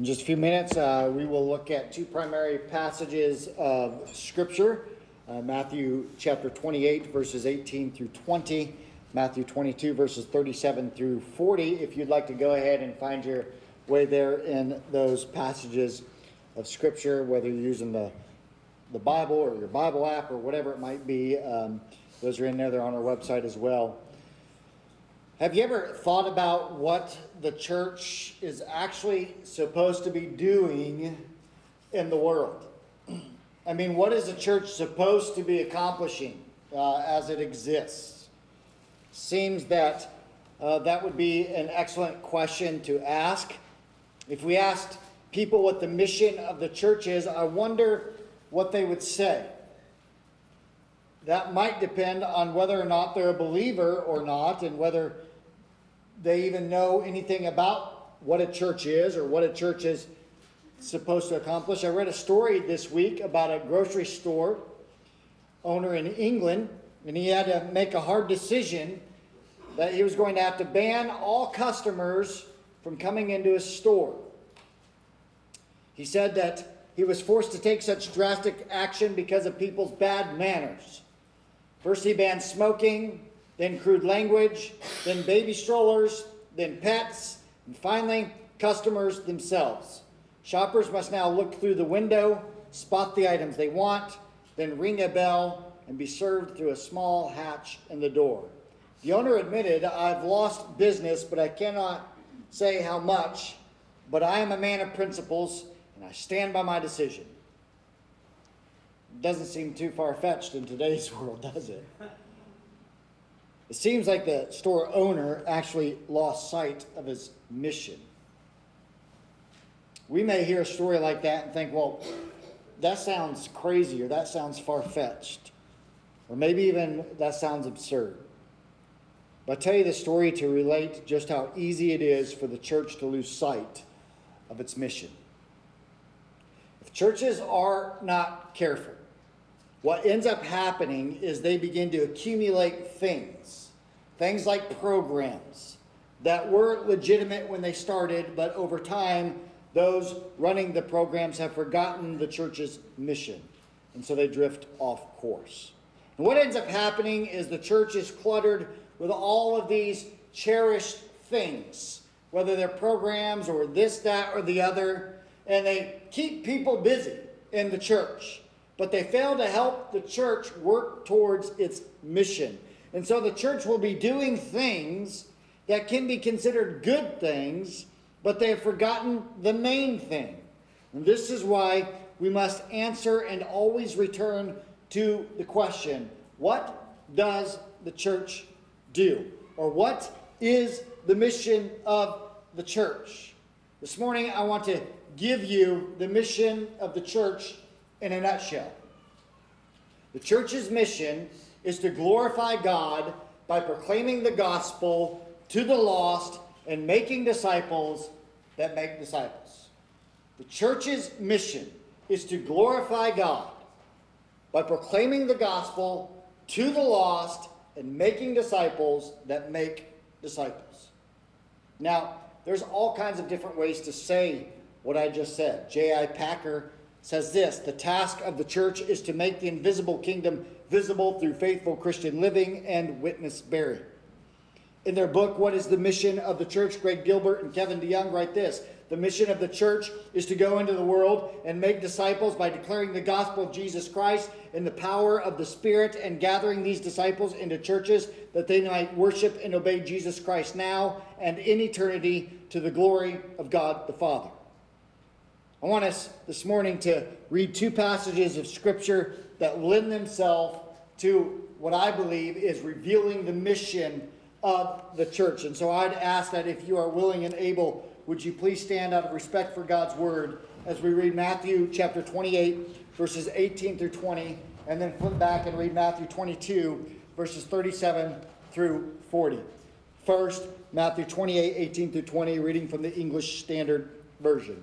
In just a few minutes, uh, we will look at two primary passages of Scripture uh, Matthew chapter 28, verses 18 through 20, Matthew 22, verses 37 through 40. If you'd like to go ahead and find your way there in those passages of Scripture, whether you're using the, the Bible or your Bible app or whatever it might be, um, those are in there. They're on our website as well. Have you ever thought about what the church is actually supposed to be doing in the world? I mean, what is the church supposed to be accomplishing uh, as it exists? Seems that uh, that would be an excellent question to ask. If we asked people what the mission of the church is, I wonder what they would say. That might depend on whether or not they're a believer or not, and whether they even know anything about what a church is or what a church is supposed to accomplish. I read a story this week about a grocery store owner in England, and he had to make a hard decision that he was going to have to ban all customers from coming into his store. He said that he was forced to take such drastic action because of people's bad manners. First, he banned smoking, then crude language, then baby strollers, then pets, and finally, customers themselves. Shoppers must now look through the window, spot the items they want, then ring a bell and be served through a small hatch in the door. The owner admitted, I've lost business, but I cannot say how much, but I am a man of principles and I stand by my decision. Doesn't seem too far fetched in today's world, does it? It seems like the store owner actually lost sight of his mission. We may hear a story like that and think, well, that sounds crazy or that sounds far fetched. Or maybe even that sounds absurd. But I tell you the story to relate just how easy it is for the church to lose sight of its mission. If churches are not careful, what ends up happening is they begin to accumulate things, things like programs that were legitimate when they started, but over time, those running the programs have forgotten the church's mission, and so they drift off course. And what ends up happening is the church is cluttered with all of these cherished things, whether they're programs or this, that, or the other, and they keep people busy in the church but they fail to help the church work towards its mission. And so the church will be doing things that can be considered good things, but they have forgotten the main thing. And this is why we must answer and always return to the question what does the church do? Or what is the mission of the church? This morning, I want to give you the mission of the church in a nutshell. The church's mission is to glorify God by proclaiming the gospel to the lost and making disciples that make disciples. The church's mission is to glorify God by proclaiming the gospel to the lost and making disciples that make disciples. Now, there's all kinds of different ways to say what I just said. J.I. Packer says this The task of the church is to make the invisible kingdom visible through faithful Christian living and witness bearing. In their book, What is the Mission of the Church? Greg Gilbert and Kevin DeYoung write this The mission of the church is to go into the world and make disciples by declaring the gospel of Jesus Christ in the power of the Spirit and gathering these disciples into churches that they might worship and obey Jesus Christ now and in eternity to the glory of God the Father. I want us this morning to read two passages of Scripture that lend themselves to what I believe is revealing the mission of the church. And so I'd ask that if you are willing and able, would you please stand out of respect for God's word as we read Matthew chapter 28, verses 18 through 20, and then flip back and read Matthew 22, verses 37 through 40. First, Matthew 28, 18 through 20, reading from the English Standard Version.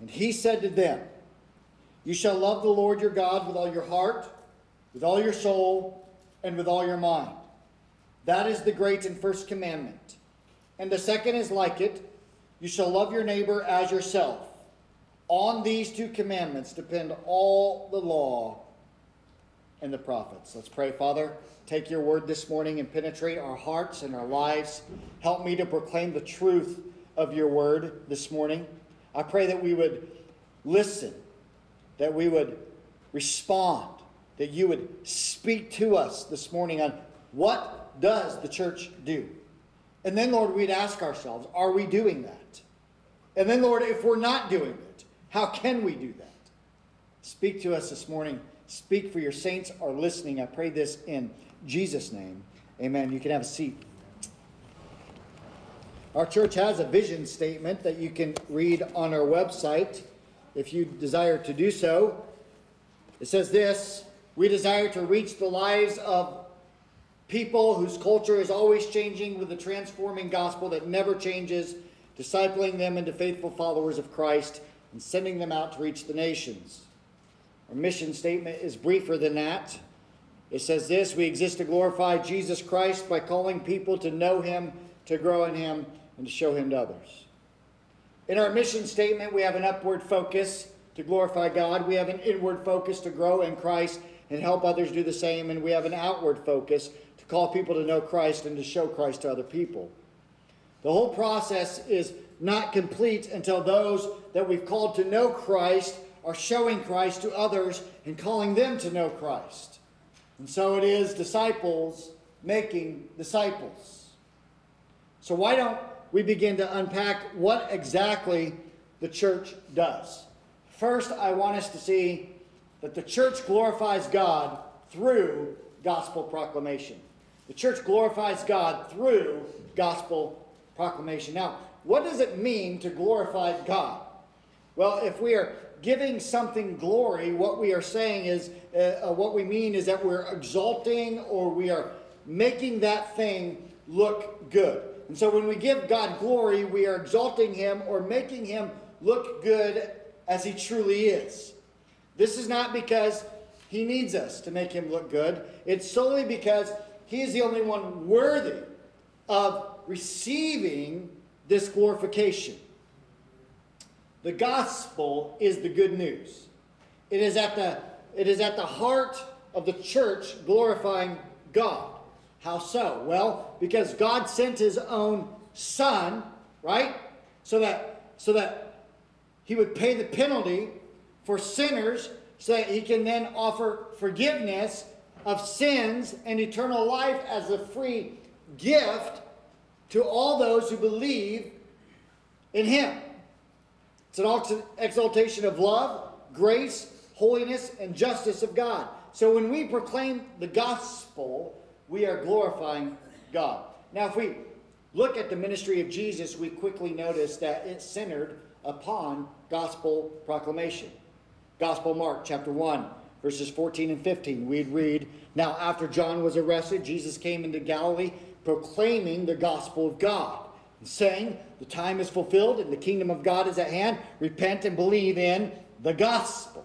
And he said to them, You shall love the Lord your God with all your heart, with all your soul, and with all your mind. That is the great and first commandment. And the second is like it you shall love your neighbor as yourself. On these two commandments depend all the law and the prophets. Let's pray, Father. Take your word this morning and penetrate our hearts and our lives. Help me to proclaim the truth of your word this morning. I pray that we would listen, that we would respond, that you would speak to us this morning on what does the church do? And then, Lord, we'd ask ourselves, are we doing that? And then, Lord, if we're not doing it, how can we do that? Speak to us this morning. Speak for your saints are listening. I pray this in Jesus' name. Amen. You can have a seat. Our church has a vision statement that you can read on our website if you desire to do so. It says this We desire to reach the lives of people whose culture is always changing with a transforming gospel that never changes, discipling them into faithful followers of Christ and sending them out to reach the nations. Our mission statement is briefer than that. It says this We exist to glorify Jesus Christ by calling people to know him, to grow in him, and to show him to others. In our mission statement, we have an upward focus to glorify God, we have an inward focus to grow in Christ and help others do the same, and we have an outward focus to call people to know Christ and to show Christ to other people. The whole process is not complete until those that we've called to know Christ are showing Christ to others and calling them to know Christ. And so it is disciples making disciples. So, why don't we begin to unpack what exactly the church does. First, I want us to see that the church glorifies God through gospel proclamation. The church glorifies God through gospel proclamation. Now, what does it mean to glorify God? Well, if we are giving something glory, what we are saying is, uh, uh, what we mean is that we're exalting or we are making that thing look good. And so when we give God glory, we are exalting him or making him look good as he truly is. This is not because he needs us to make him look good. It's solely because he is the only one worthy of receiving this glorification. The gospel is the good news. It is at the, it is at the heart of the church glorifying God. How so? Well, because God sent his own son, right? So that so that he would pay the penalty for sinners so that he can then offer forgiveness of sins and eternal life as a free gift to all those who believe in him. It's an exaltation of love, grace, holiness, and justice of God. So when we proclaim the gospel, we are glorifying God. Now, if we look at the ministry of Jesus, we quickly notice that it's centered upon gospel proclamation. Gospel Mark chapter 1, verses 14 and 15. We'd read, Now after John was arrested, Jesus came into Galilee proclaiming the gospel of God, and saying, The time is fulfilled and the kingdom of God is at hand. Repent and believe in the gospel.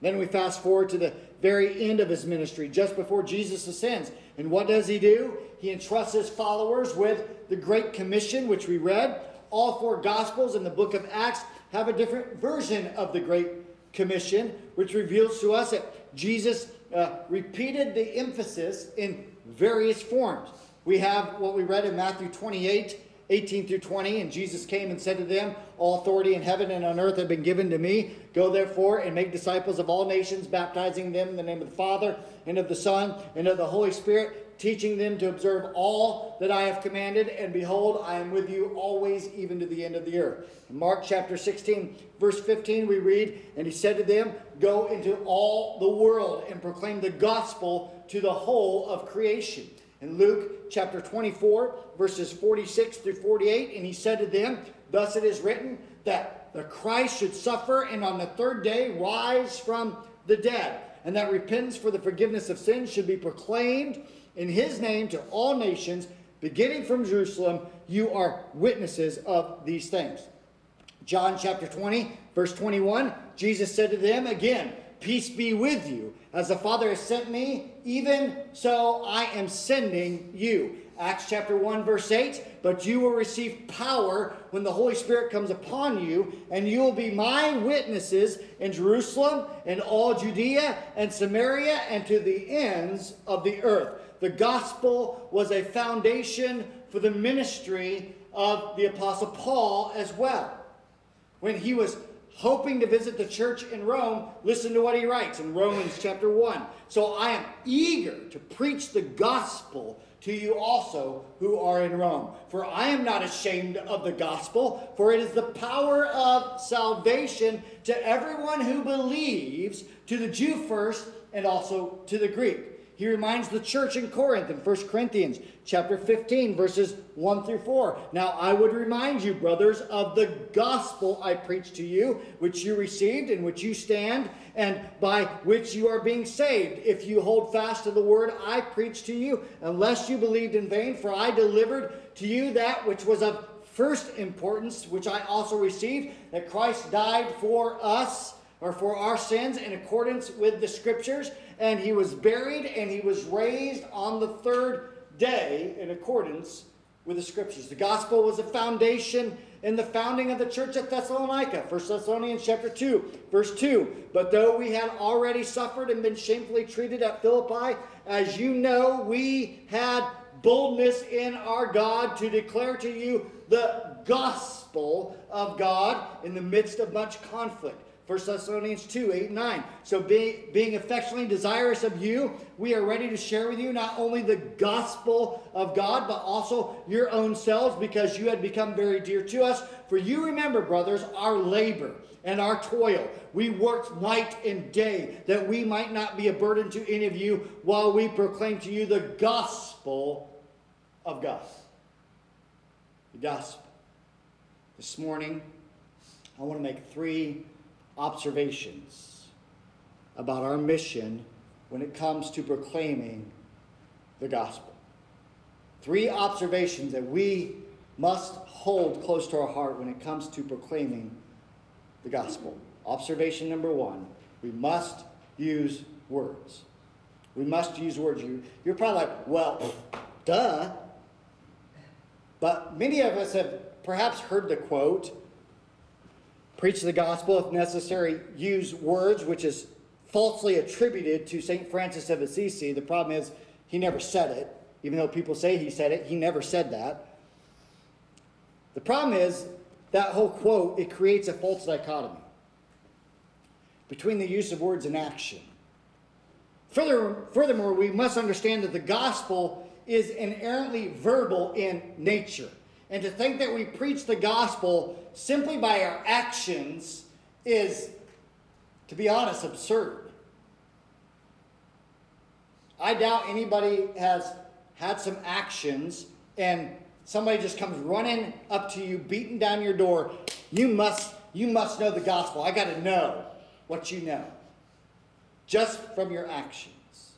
Then we fast forward to the very end of his ministry, just before Jesus ascends. And what does he do? He entrusts his followers with the Great Commission, which we read. All four Gospels in the book of Acts have a different version of the Great Commission, which reveals to us that Jesus uh, repeated the emphasis in various forms. We have what we read in Matthew 28 18 through 20. And Jesus came and said to them, All authority in heaven and on earth have been given to me. Go therefore and make disciples of all nations, baptizing them in the name of the Father and of the Son and of the Holy Spirit, teaching them to observe all that I have commanded. And behold, I am with you always, even to the end of the earth. In Mark chapter 16, verse 15, we read, And he said to them, Go into all the world and proclaim the gospel to the whole of creation. In Luke chapter 24, verses 46 through 48, and he said to them, Thus it is written that the Christ should suffer and on the third day rise from the dead, and that repentance for the forgiveness of sins should be proclaimed in his name to all nations, beginning from Jerusalem. You are witnesses of these things. John chapter 20, verse 21, Jesus said to them again, Peace be with you. As the Father has sent me, even so I am sending you. Acts chapter 1, verse 8. But you will receive power when the Holy Spirit comes upon you, and you will be my witnesses in Jerusalem and all Judea and Samaria and to the ends of the earth. The gospel was a foundation for the ministry of the Apostle Paul as well. When he was hoping to visit the church in Rome, listen to what he writes in Romans chapter 1. So I am eager to preach the gospel to you also who are in Rome. For I am not ashamed of the gospel, for it is the power of salvation to everyone who believes, to the Jew first, and also to the Greek. He reminds the church in Corinth in 1 Corinthians chapter 15 verses 1 through 4. Now I would remind you brothers of the gospel I preached to you which you received in which you stand and by which you are being saved if you hold fast to the word I preached to you unless you believed in vain for I delivered to you that which was of first importance which I also received that Christ died for us or for our sins in accordance with the scriptures and he was buried and he was raised on the third day in accordance with the scriptures. The gospel was a foundation in the founding of the church at Thessalonica. 1 Thessalonians chapter 2, verse 2. But though we had already suffered and been shamefully treated at Philippi, as you know, we had boldness in our God to declare to you the gospel of God in the midst of much conflict. 1 Thessalonians 2, 8, and 9. So being, being affectionately desirous of you, we are ready to share with you not only the gospel of God, but also your own selves, because you had become very dear to us. For you remember, brothers, our labor and our toil. We worked night and day that we might not be a burden to any of you while we proclaim to you the gospel of God. The gospel. This morning, I want to make three observations about our mission when it comes to proclaiming the gospel. Three observations that we must hold close to our heart when it comes to proclaiming the gospel. Observation number one we must use words. We must use words. You, you're probably like, well, duh. But many of us have perhaps heard the quote, preach the gospel if necessary, use words, which is falsely attributed to St. Francis of Assisi. The problem is he never said it. Even though people say he said it, he never said that. The problem is that whole quote, it creates a false dichotomy between the use of words and action. Further, furthermore, we must understand that the gospel is inherently verbal in nature. And to think that we preach the gospel simply by our actions is, to be honest, absurd. I doubt anybody has had some actions and somebody just comes running up to you, beating down your door. You must, you must know the gospel. I got to know what you know just from your actions.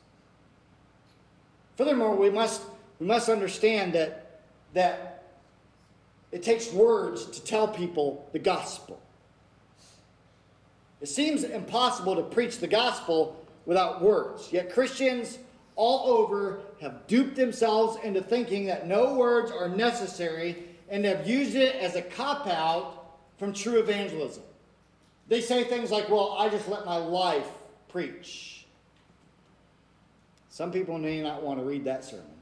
Furthermore, we must, we must understand that, that it takes words to tell people the gospel. It seems impossible to preach the gospel without words. Yet Christians all over have duped themselves into thinking that no words are necessary and have used it as a cop out from true evangelism. They say things like, Well, I just let my life preach. Some people may not want to read that sermon.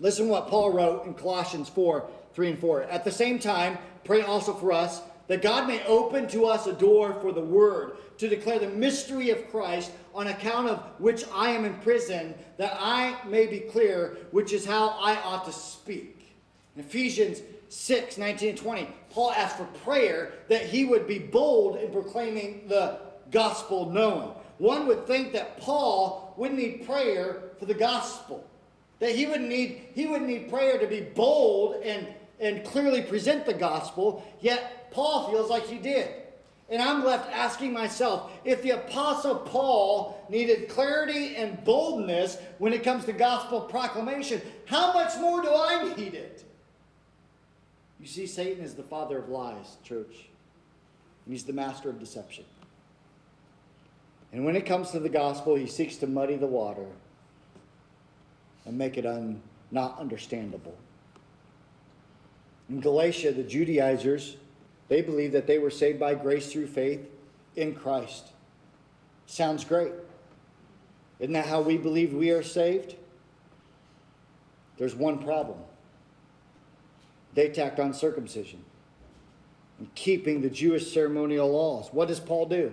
Listen what Paul wrote in Colossians 4 3 and 4. At the same time, pray also for us that God may open to us a door for the word to declare the mystery of Christ, on account of which I am in prison, that I may be clear, which is how I ought to speak. In Ephesians 6 19 and 20, Paul asked for prayer that he would be bold in proclaiming the gospel known. One would think that Paul would need prayer for the gospel. That he would need, he would need prayer to be bold and and clearly present the gospel, yet Paul feels like he did. And I'm left asking myself if the Apostle Paul needed clarity and boldness when it comes to gospel proclamation, how much more do I need it? You see, Satan is the father of lies, church. And he's the master of deception. And when it comes to the gospel, he seeks to muddy the water and make it un, not understandable. In Galatia, the Judaizers they believed that they were saved by grace through faith in Christ. Sounds great. Isn't that how we believe we are saved? There's one problem. They tacked on circumcision and keeping the Jewish ceremonial laws. What does Paul do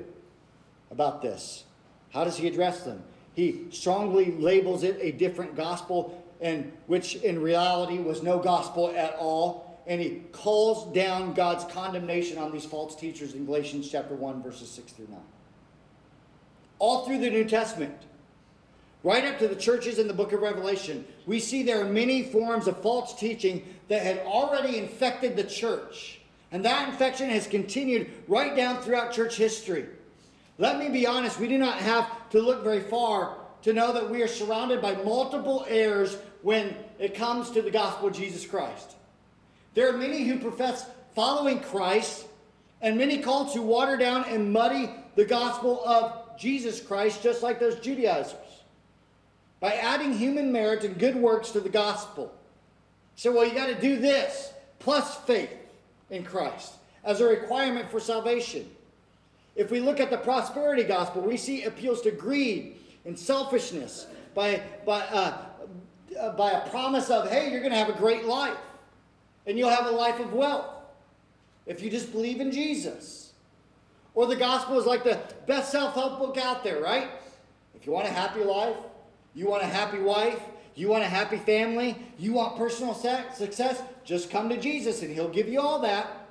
about this? How does he address them? He strongly labels it a different gospel, and which in reality was no gospel at all and he calls down God's condemnation on these false teachers in Galatians chapter 1, verses 6 through 9. All through the New Testament, right up to the churches in the book of Revelation, we see there are many forms of false teaching that had already infected the church. And that infection has continued right down throughout church history. Let me be honest, we do not have to look very far to know that we are surrounded by multiple errors when it comes to the gospel of Jesus Christ. There are many who profess following Christ, and many call to water down and muddy the gospel of Jesus Christ, just like those Judaizers, by adding human merit and good works to the gospel. So, well, you got to do this plus faith in Christ as a requirement for salvation. If we look at the prosperity gospel, we see appeals to greed and selfishness by, by, uh, by a promise of, hey, you're going to have a great life and you'll have a life of wealth if you just believe in Jesus. Or the gospel is like the best self help book out there, right? If you want a happy life, you want a happy wife, you want a happy family, you want personal success, just come to Jesus and He'll give you all that.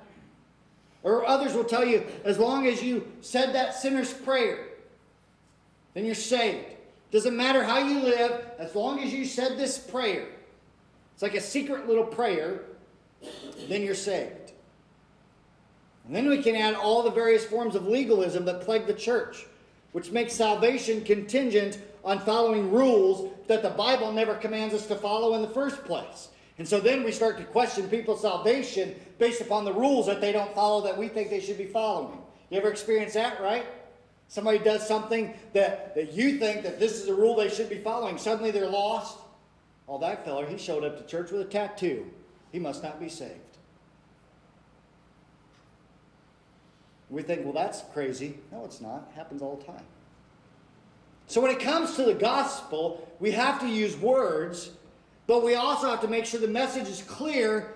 Or others will tell you, as long as you said that sinner's prayer, then you're saved. Doesn't matter how you live, as long as you said this prayer. It's like a secret little prayer then you're saved. And then we can add all the various forms of legalism that plague the church, which makes salvation contingent on following rules that the Bible never commands us to follow in the first place. And so then we start to question people's salvation based upon the rules that they don't follow that we think they should be following. You ever experience that, right? Somebody does something that, that you think that this is a rule they should be following. Suddenly they're lost. Oh, that feller, he showed up to church with a tattoo. He must not be saved. We think, well, that's crazy. No, it's not. It happens all the time. So when it comes to the gospel, we have to use words, but we also have to make sure the message is clear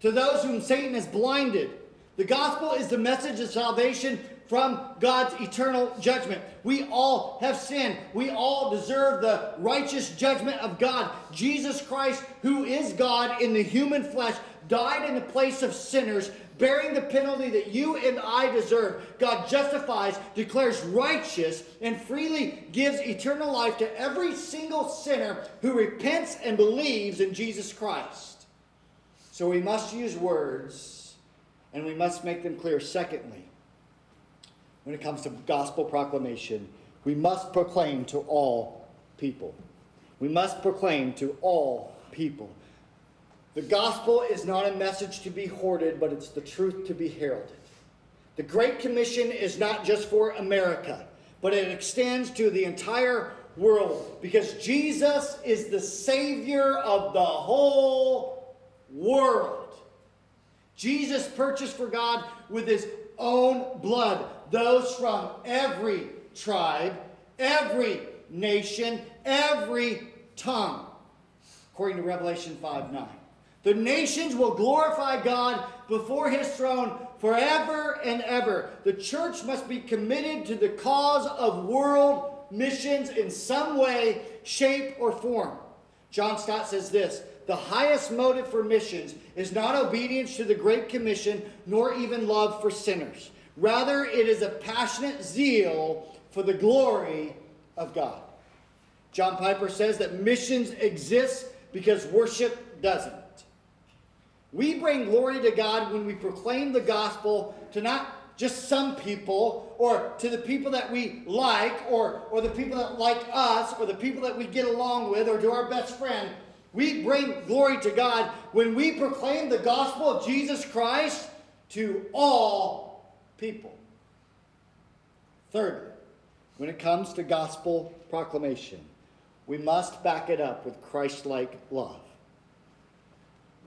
to those whom Satan has blinded. The gospel is the message of salvation from God's eternal judgment. We all have sinned. We all deserve the righteous judgment of God. Jesus Christ, who is God in the human flesh, died in the place of sinners, bearing the penalty that you and I deserve. God justifies, declares righteous, and freely gives eternal life to every single sinner who repents and believes in Jesus Christ. So we must use words and we must make them clear. Secondly, when it comes to gospel proclamation, we must proclaim to all people. We must proclaim to all people. The gospel is not a message to be hoarded, but it's the truth to be heralded. The Great Commission is not just for America, but it extends to the entire world because Jesus is the Savior of the whole world. Jesus purchased for God with his own blood those from every tribe, every nation, every tongue, according to Revelation 5 9. The nations will glorify God before his throne forever and ever. The church must be committed to the cause of world missions in some way, shape, or form. John Stott says this The highest motive for missions is not obedience to the Great Commission, nor even love for sinners. Rather, it is a passionate zeal for the glory of God. John Piper says that missions exist because worship doesn't. We bring glory to God when we proclaim the gospel to not just some people or to the people that we like or, or the people that like us or the people that we get along with or to our best friend. We bring glory to God when we proclaim the gospel of Jesus Christ to all people. Thirdly, when it comes to gospel proclamation, we must back it up with Christ like love.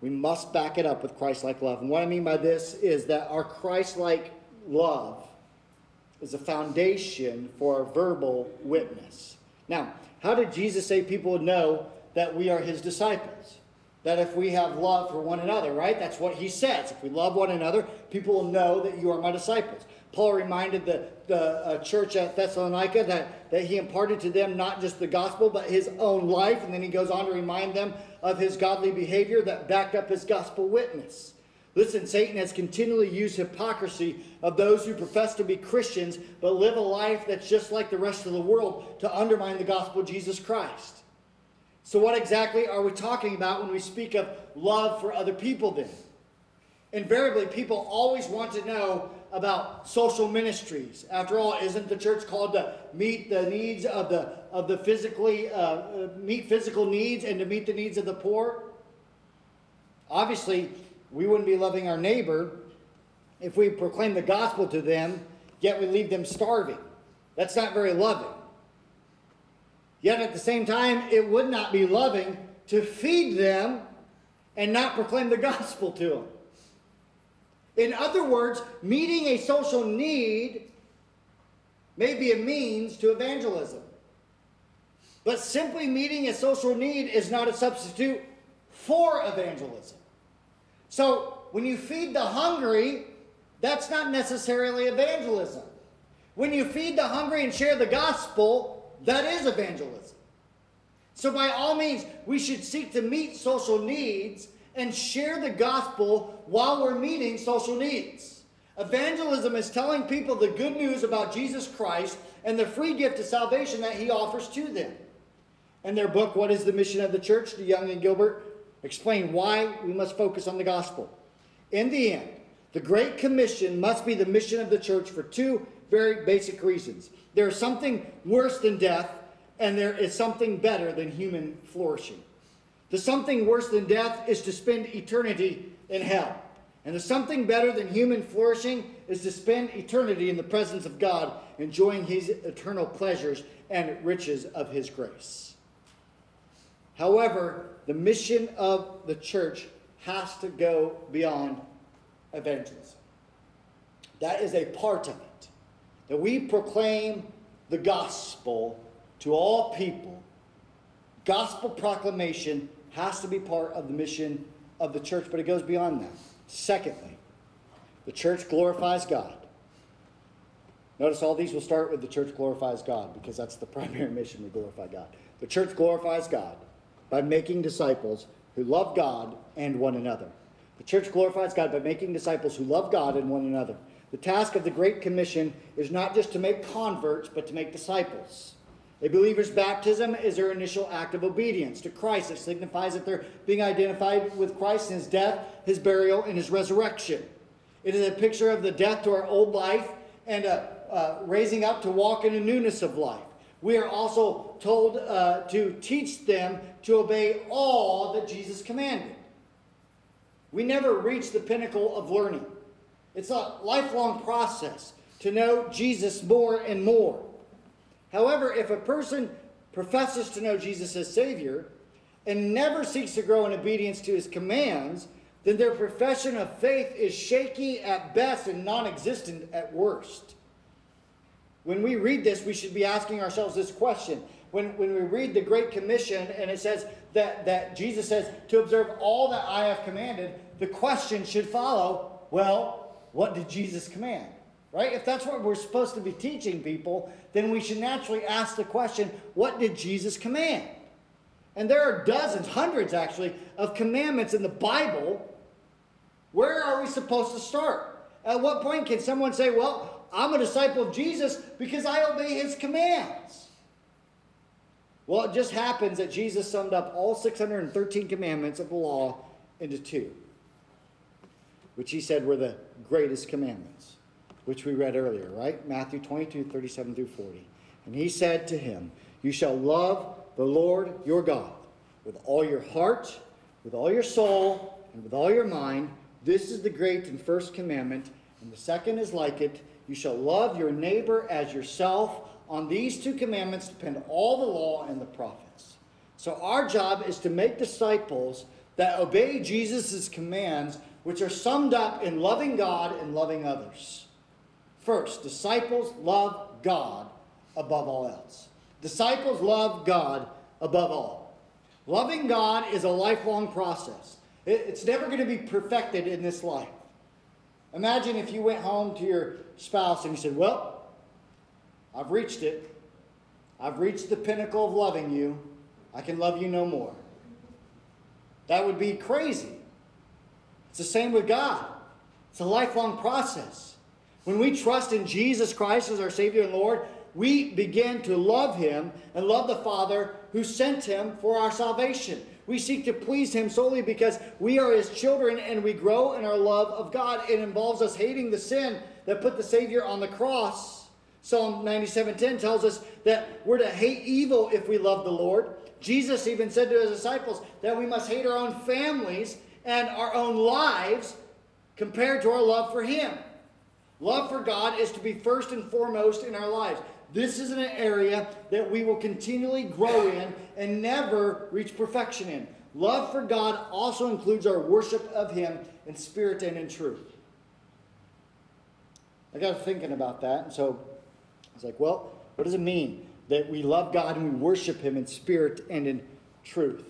We must back it up with Christ like love. And what I mean by this is that our Christ like love is a foundation for our verbal witness. Now, how did Jesus say people would know that we are his disciples? That if we have love for one another, right? That's what he says. If we love one another, people will know that you are my disciples. Paul reminded the, the uh, church at Thessalonica that, that he imparted to them not just the gospel, but his own life. And then he goes on to remind them of his godly behavior that backed up his gospel witness. Listen, Satan has continually used hypocrisy of those who profess to be Christians but live a life that's just like the rest of the world to undermine the gospel of Jesus Christ. So, what exactly are we talking about when we speak of love for other people then? Invariably, people always want to know about social ministries. After all, isn't the church called to meet the needs of the of the physically uh, meet physical needs and to meet the needs of the poor? Obviously, we wouldn't be loving our neighbor if we proclaim the gospel to them, yet we leave them starving. That's not very loving. Yet at the same time, it would not be loving to feed them and not proclaim the gospel to them. In other words, meeting a social need may be a means to evangelism. But simply meeting a social need is not a substitute for evangelism. So when you feed the hungry, that's not necessarily evangelism. When you feed the hungry and share the gospel, that is evangelism. So, by all means, we should seek to meet social needs and share the gospel while we're meeting social needs. Evangelism is telling people the good news about Jesus Christ and the free gift of salvation that he offers to them. In their book, What is the Mission of the Church? DeYoung and Gilbert explain why we must focus on the gospel. In the end, the Great Commission must be the mission of the church for two very basic reasons. There is something worse than death, and there is something better than human flourishing. The something worse than death is to spend eternity in hell. And the something better than human flourishing is to spend eternity in the presence of God, enjoying his eternal pleasures and riches of his grace. However, the mission of the church has to go beyond evangelism. That is a part of it. That we proclaim the gospel to all people. Gospel proclamation has to be part of the mission of the church, but it goes beyond that. Secondly, the church glorifies God. Notice all these will start with the church glorifies God because that's the primary mission we glorify God. The church glorifies God by making disciples who love God and one another. The church glorifies God by making disciples who love God and one another. The task of the Great Commission is not just to make converts, but to make disciples. A believer's baptism is their initial act of obedience to Christ. It signifies that they're being identified with Christ in his death, his burial, and his resurrection. It is a picture of the death to our old life and a raising up to walk in a newness of life. We are also told uh, to teach them to obey all that Jesus commanded. We never reach the pinnacle of learning. It's a lifelong process to know Jesus more and more. However, if a person professes to know Jesus as Savior and never seeks to grow in obedience to his commands, then their profession of faith is shaky at best and non existent at worst. When we read this, we should be asking ourselves this question. When, when we read the Great Commission and it says that, that Jesus says to observe all that I have commanded, the question should follow well, what did Jesus command? Right? If that's what we're supposed to be teaching people, then we should naturally ask the question what did Jesus command? And there are dozens, hundreds actually, of commandments in the Bible. Where are we supposed to start? At what point can someone say, well, I'm a disciple of Jesus because I obey his commands. Well, it just happens that Jesus summed up all 613 commandments of the law into two. which he said were the greatest commandments, which we read earlier, right? Matthew 22, 37 through 40. And he said to him, You shall love the Lord your God with all your heart, with all your soul, and with all your mind. This is the great and first commandment. And the second is like it you shall love your neighbor as yourself. On these two commandments depend all the law and the prophets. So our job is to make disciples that obey Jesus' commands, which are summed up in loving God and loving others. First, disciples love God above all else. Disciples love God above all. Loving God is a lifelong process. It's never going to be perfected in this life. Imagine if you went home to your spouse and you said, Well, I've reached it. I've reached the pinnacle of loving you. I can love you no more. That would be crazy. It's the same with God, it's a lifelong process. When we trust in Jesus Christ as our Savior and Lord, we begin to love Him and love the Father who sent Him for our salvation. We seek to please Him solely because we are His children and we grow in our love of God. It involves us hating the sin that put the Savior on the cross. Psalm 97:10 tells us that we're to hate evil if we love the Lord. Jesus even said to his disciples that we must hate our own families and our own lives compared to our love for Him. Love for God is to be first and foremost in our lives. This is an area that we will continually grow in and never reach perfection in. Love for God also includes our worship of Him in spirit and in truth. I got thinking about that, and so I was like, well, what does it mean that we love God and we worship Him in spirit and in truth?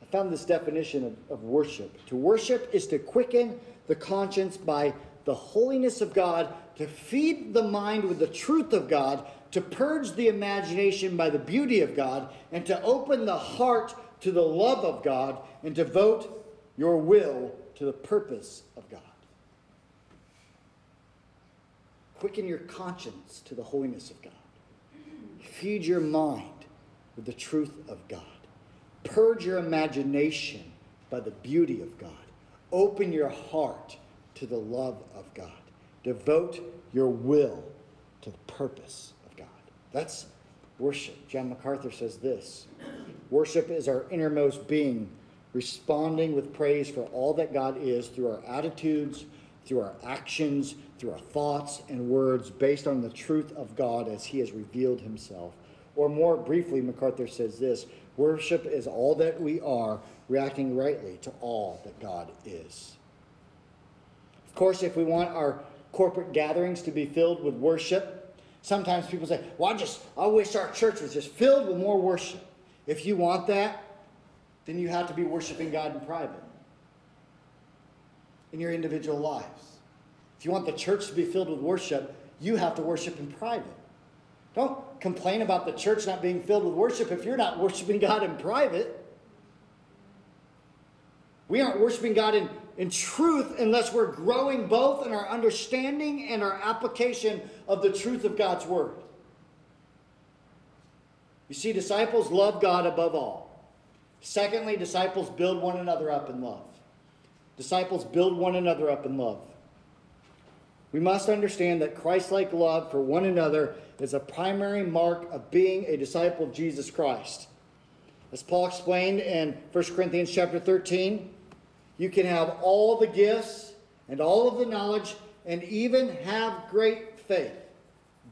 I found this definition of, of worship. To worship is to quicken the conscience by the holiness of God, to feed the mind with the truth of God, to purge the imagination by the beauty of God, and to open the heart to the love of God, and devote your will to the purpose of God. Quicken your conscience to the holiness of God. Feed your mind with the truth of God. Purge your imagination by the beauty of God. Open your heart to the love of God. Devote your will to the purpose of God. that's worship. John MacArthur says this Worship is our innermost being responding with praise for all that God is through our attitudes, through our actions, through our thoughts and words based on the truth of God as He has revealed Himself. Or more briefly, MacArthur says this Worship is all that we are, reacting rightly to all that God is. Of course, if we want our corporate gatherings to be filled with worship, Sometimes people say, well, I just, I wish our church was just filled with more worship. If you want that, then you have to be worshiping God in private, in your individual lives. If you want the church to be filled with worship, you have to worship in private. Don't complain about the church not being filled with worship if you're not worshiping God in private. We aren't worshiping God in, in truth unless we're growing both in our understanding and our application of the truth of God's Word. You see, disciples love God above all. Secondly, disciples build one another up in love. Disciples build one another up in love. We must understand that Christ like love for one another is a primary mark of being a disciple of Jesus Christ. As Paul explained in 1 Corinthians chapter 13, you can have all the gifts and all of the knowledge and even have great faith.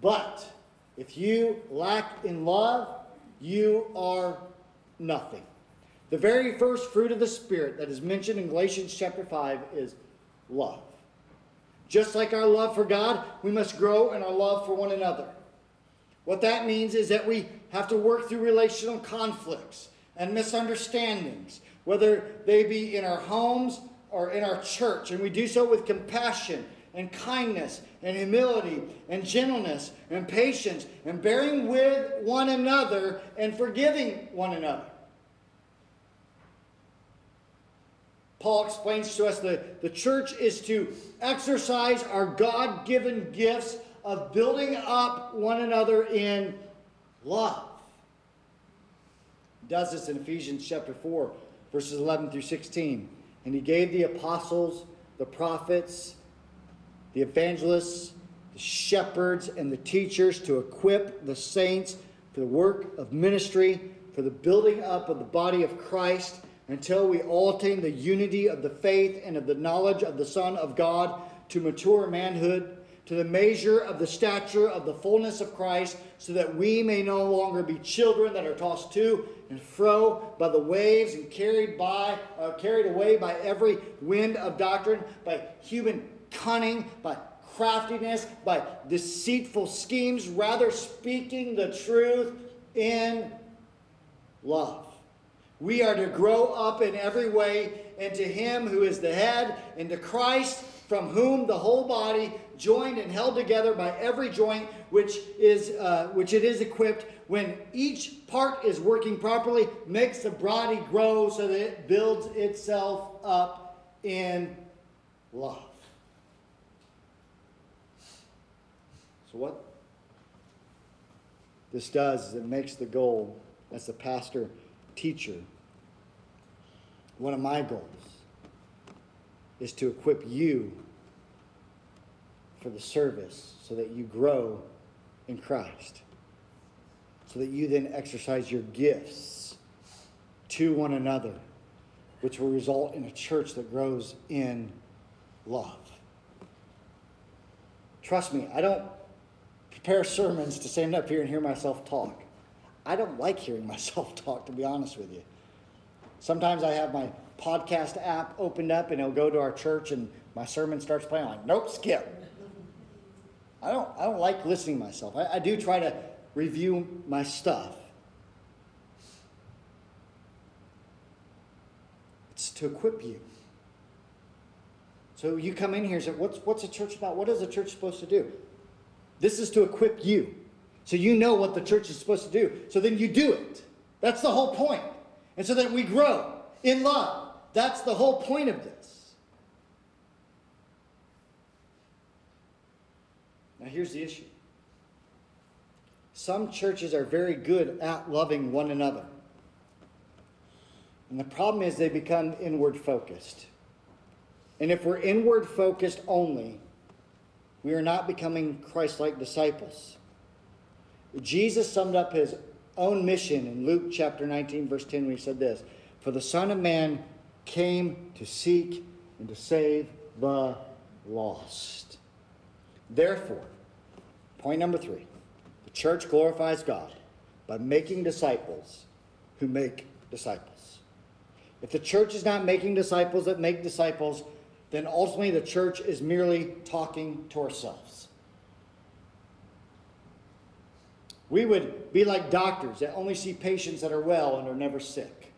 But if you lack in love, you are nothing. The very first fruit of the Spirit that is mentioned in Galatians chapter 5 is love. Just like our love for God, we must grow in our love for one another. What that means is that we have to work through relational conflicts and misunderstandings whether they be in our homes or in our church. And we do so with compassion and kindness and humility and gentleness and patience and bearing with one another and forgiving one another. Paul explains to us that the church is to exercise our God given gifts of building up one another in love. He does this in Ephesians chapter 4 verses 11 through 16. And he gave the apostles, the prophets, the evangelists, the shepherds, and the teachers to equip the saints for the work of ministry, for the building up of the body of Christ, until we all attain the unity of the faith and of the knowledge of the Son of God to mature manhood, to the measure of the stature of the fullness of Christ, so that we may no longer be children that are tossed to and fro by the waves and carried by, uh, carried away by every wind of doctrine, by human cunning, by craftiness, by deceitful schemes, rather speaking the truth in love. We are to grow up in every way into Him who is the head, into Christ, from whom the whole body, joined and held together by every joint which is uh, which it is equipped, when each part is working properly, makes the body grow so that it builds itself up in love. So, what this does is it makes the goal as a pastor teacher, one of my goals is to equip you for the service so that you grow in Christ, so that you then exercise your gifts to one another, which will result in a church that grows in love. Trust me, I don't prepare sermons to stand up here and hear myself talk. I don't like hearing myself talk, to be honest with you. Sometimes I have my podcast app opened up and it'll go to our church and my sermon starts playing. I'm like, nope, skip. I don't, I don't like listening to myself. I, I do try to review my stuff. It's to equip you. So you come in here and say, what's, what's a church about? What is a church supposed to do? This is to equip you. So you know what the church is supposed to do. So then you do it. That's the whole point. And so that we grow in love. That's the whole point of this. Now here's the issue. Some churches are very good at loving one another. And the problem is they become inward focused. And if we're inward focused only, we are not becoming Christ like disciples. Jesus summed up his own mission in Luke chapter 19, verse 10, when he said this For the Son of Man came to seek and to save the lost. Therefore, point number three the church glorifies God by making disciples who make disciples. If the church is not making disciples that make disciples, then ultimately the church is merely talking to ourselves. We would be like doctors that only see patients that are well and are never sick.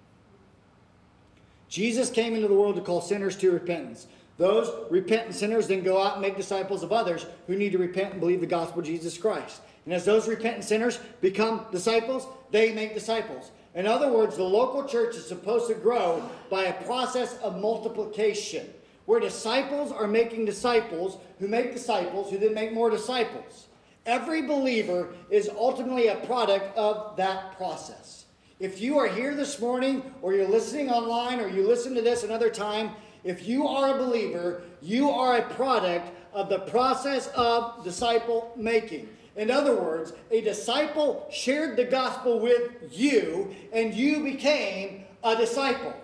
Jesus came into the world to call sinners to repentance. Those repentant sinners then go out and make disciples of others who need to repent and believe the gospel of Jesus Christ. And as those repentant sinners become disciples, they make disciples. In other words, the local church is supposed to grow by a process of multiplication where disciples are making disciples who make disciples who then make more disciples. Every believer is ultimately a product of that process. If you are here this morning, or you're listening online, or you listen to this another time, if you are a believer, you are a product of the process of disciple making. In other words, a disciple shared the gospel with you, and you became a disciple.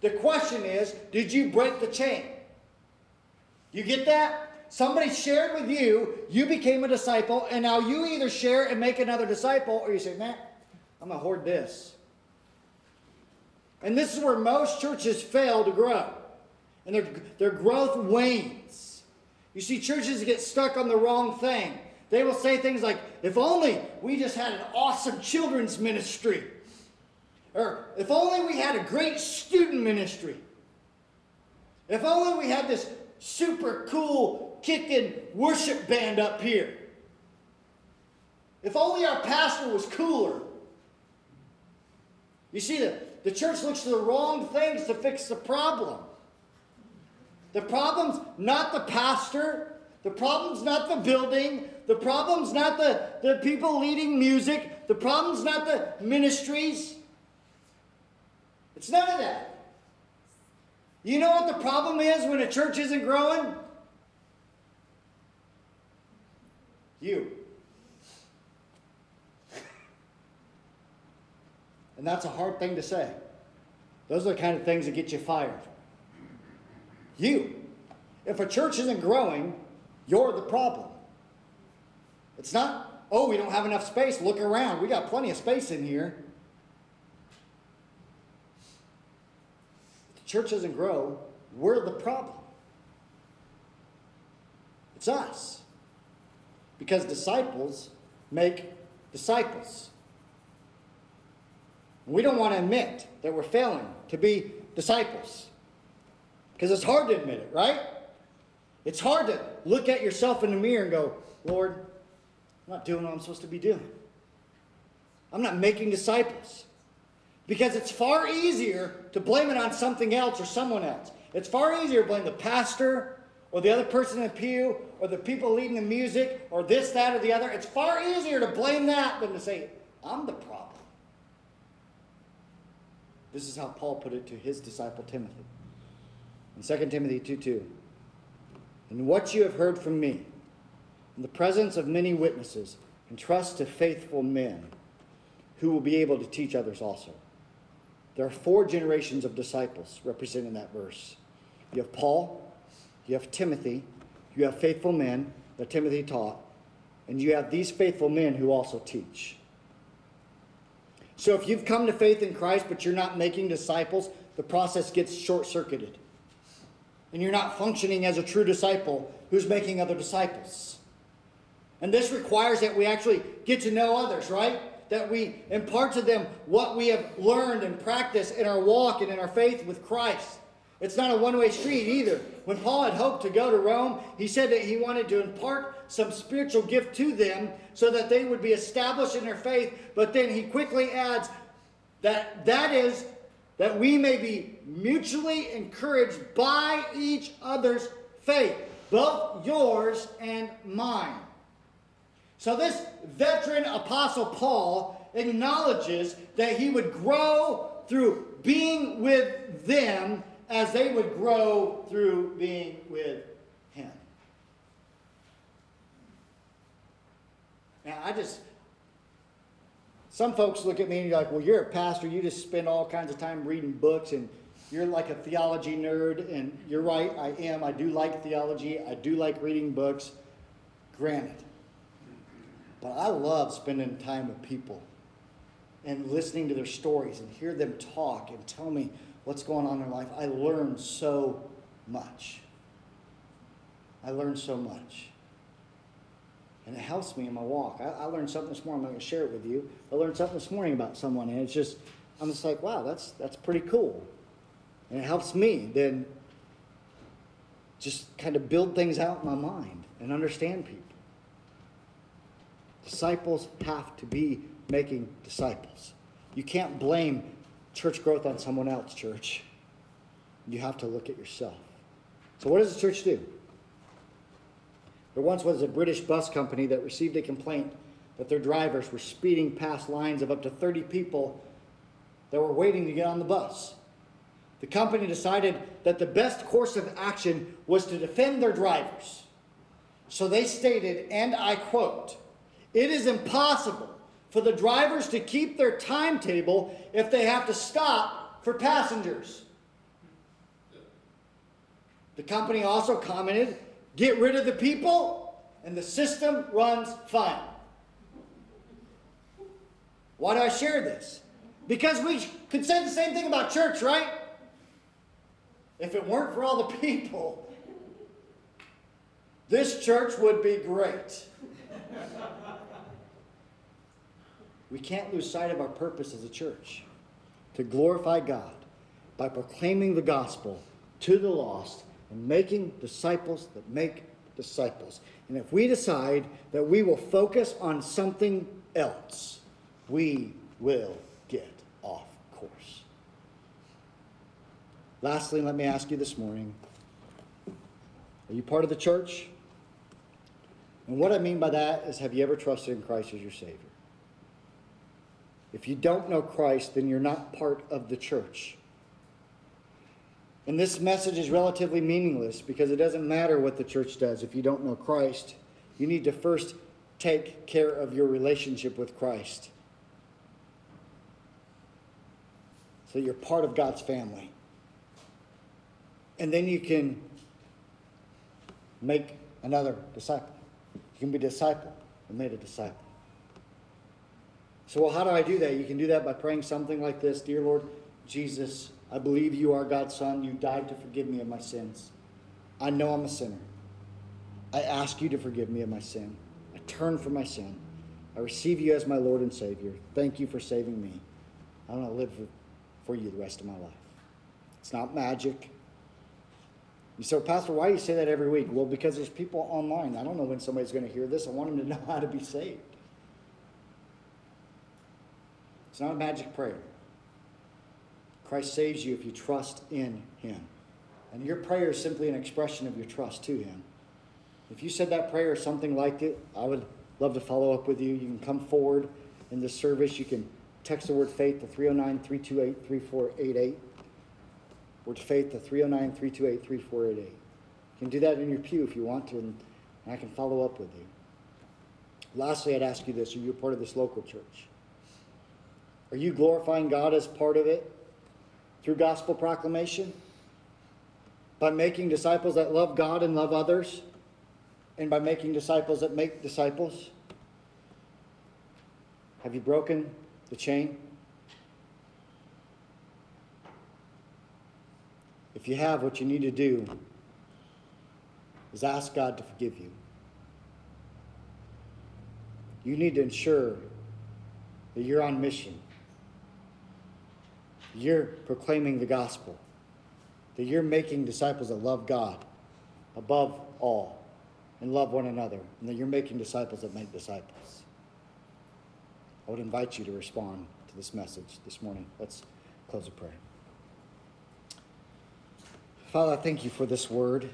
The question is, did you break the chain? You get that? Somebody shared with you, you became a disciple, and now you either share and make another disciple, or you say, man, I'm going to hoard this. And this is where most churches fail to grow. And their, their growth wanes. You see, churches get stuck on the wrong thing. They will say things like, if only we just had an awesome children's ministry. Or if only we had a great student ministry. If only we had this super cool kicking worship band up here. If only our pastor was cooler. You see, the, the church looks to the wrong things to fix the problem. The problem's not the pastor. The problem's not the building. The problem's not the, the people leading music. The problem's not the ministries. It's none of that. You know what the problem is when a church isn't growing? You. And that's a hard thing to say. Those are the kind of things that get you fired. You. If a church isn't growing, you're the problem. It's not, oh, we don't have enough space. Look around. We got plenty of space in here. If the church doesn't grow, we're the problem. It's us. Because disciples make disciples. We don't want to admit that we're failing to be disciples. Because it's hard to admit it, right? It's hard to look at yourself in the mirror and go, Lord, I'm not doing what I'm supposed to be doing. I'm not making disciples. Because it's far easier to blame it on something else or someone else. It's far easier to blame the pastor or the other person in the pew or the people leading the music or this, that, or the other. It's far easier to blame that than to say, I'm the problem. This is how Paul put it to his disciple Timothy. In 2 Timothy 2 2. And what you have heard from me, in the presence of many witnesses, entrust to faithful men who will be able to teach others also. There are four generations of disciples represented in that verse. You have Paul, you have Timothy, you have faithful men that Timothy taught, and you have these faithful men who also teach. So if you've come to faith in Christ, but you're not making disciples, the process gets short circuited. And you're not functioning as a true disciple who's making other disciples. And this requires that we actually get to know others, right? That we impart to them what we have learned and practiced in our walk and in our faith with Christ. It's not a one way street either. When Paul had hoped to go to Rome, he said that he wanted to impart some spiritual gift to them so that they would be established in their faith. But then he quickly adds that that is that we may be mutually encouraged by each other's faith, both yours and mine. So this veteran apostle Paul acknowledges that he would grow through being with them as they would grow through being with Him. Now, I just, some folks look at me and you're like, well, you're a pastor, you just spend all kinds of time reading books and you're like a theology nerd, and you're right, I am. I do like theology, I do like reading books, granted. But I love spending time with people and listening to their stories and hear them talk and tell me what's going on in life, I learn so much. I learn so much. And it helps me in my walk. I, I learned something this morning. I'm going to share it with you. I learned something this morning about someone, and it's just, I'm just like, wow, that's, that's pretty cool. And it helps me then just kind of build things out in my mind and understand people. Disciples have to be making disciples. You can't blame church growth on someone else, church. You have to look at yourself. So, what does the church do? There once was a British bus company that received a complaint that their drivers were speeding past lines of up to 30 people that were waiting to get on the bus. The company decided that the best course of action was to defend their drivers. So they stated, and I quote, It is impossible for the drivers to keep their timetable if they have to stop for passengers. The company also commented get rid of the people, and the system runs fine. Why do I share this? Because we could say the same thing about church, right? If it weren't for all the people, this church would be great. We can't lose sight of our purpose as a church to glorify God by proclaiming the gospel to the lost and making disciples that make disciples. And if we decide that we will focus on something else, we will get off course. Lastly, let me ask you this morning are you part of the church? And what I mean by that is have you ever trusted in Christ as your Savior? If you don't know Christ, then you're not part of the church. And this message is relatively meaningless because it doesn't matter what the church does if you don't know Christ. You need to first take care of your relationship with Christ. So you're part of God's family. And then you can make another disciple. You can be a disciple and made a disciple. So, well, how do I do that? You can do that by praying something like this Dear Lord Jesus, I believe you are God's Son. You died to forgive me of my sins. I know I'm a sinner. I ask you to forgive me of my sin. I turn from my sin. I receive you as my Lord and Savior. Thank you for saving me. I want to live for, for you the rest of my life. It's not magic. You say, Pastor, why do you say that every week? Well, because there's people online. I don't know when somebody's going to hear this. I want them to know how to be saved. It's not a magic prayer. Christ saves you if you trust in Him. And your prayer is simply an expression of your trust to Him. If you said that prayer or something like it, I would love to follow up with you. You can come forward in the service. You can text the word faith to 309 328 3488. Word faith to 309 328 3488. You can do that in your pew if you want to, and I can follow up with you. Lastly, I'd ask you this Are you a part of this local church? Are you glorifying God as part of it through gospel proclamation? By making disciples that love God and love others? And by making disciples that make disciples? Have you broken the chain? If you have, what you need to do is ask God to forgive you. You need to ensure that you're on mission you're proclaiming the gospel, that you're making disciples that love God above all and love one another, and that you're making disciples that make disciples. I would invite you to respond to this message this morning. Let's close a prayer. Father, I thank you for this word.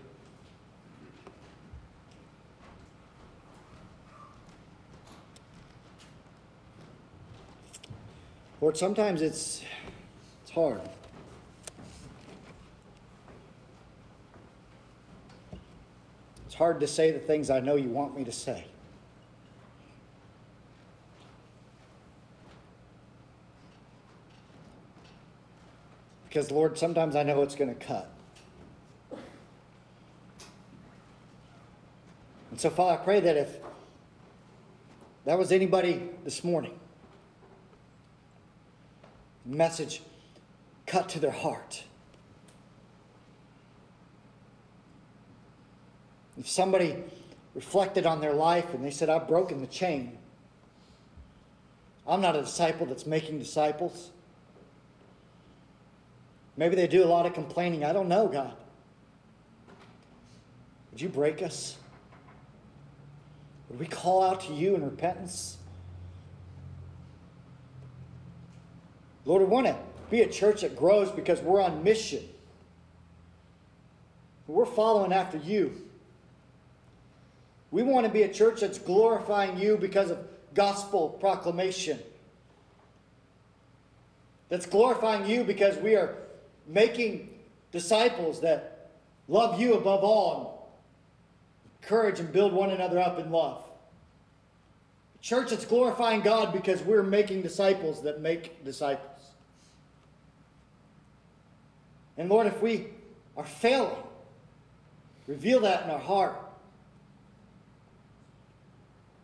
Lord, sometimes it's hard. It's hard to say the things I know you want me to say. Because, Lord, sometimes I know it's going to cut. And so, Father, I pray that if that was anybody this morning, message cut to their heart. If somebody reflected on their life and they said, I've broken the chain, I'm not a disciple that's making disciples. Maybe they do a lot of complaining. I don't know, God. Would you break us? Would we call out to you in repentance? Lord, we want to be a church that grows because we're on mission. We're following after you. We want to be a church that's glorifying you because of gospel proclamation. That's glorifying you because we are making disciples that love you above all, encourage and build one another up in love. church that's glorifying God because we're making disciples that make disciples. And Lord, if we are failing, reveal that in our heart.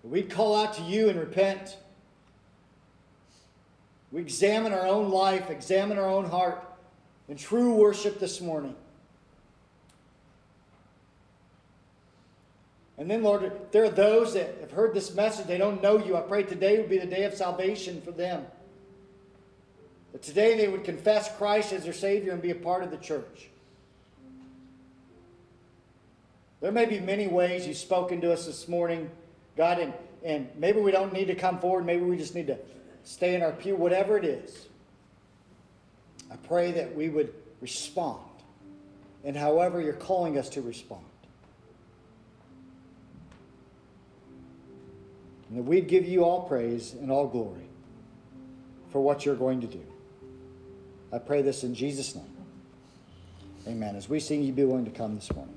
We call out to you and repent. We examine our own life, examine our own heart in true worship this morning. And then, Lord, there are those that have heard this message, they don't know you. I pray today would be the day of salvation for them. Today they would confess Christ as their Savior and be a part of the church. There may be many ways you've spoken to us this morning, God, and, and maybe we don't need to come forward. Maybe we just need to stay in our pew, whatever it is. I pray that we would respond, and however you're calling us to respond. And that we'd give you all praise and all glory for what you're going to do. I pray this in Jesus' name. Amen. As we sing, you be willing to come this morning.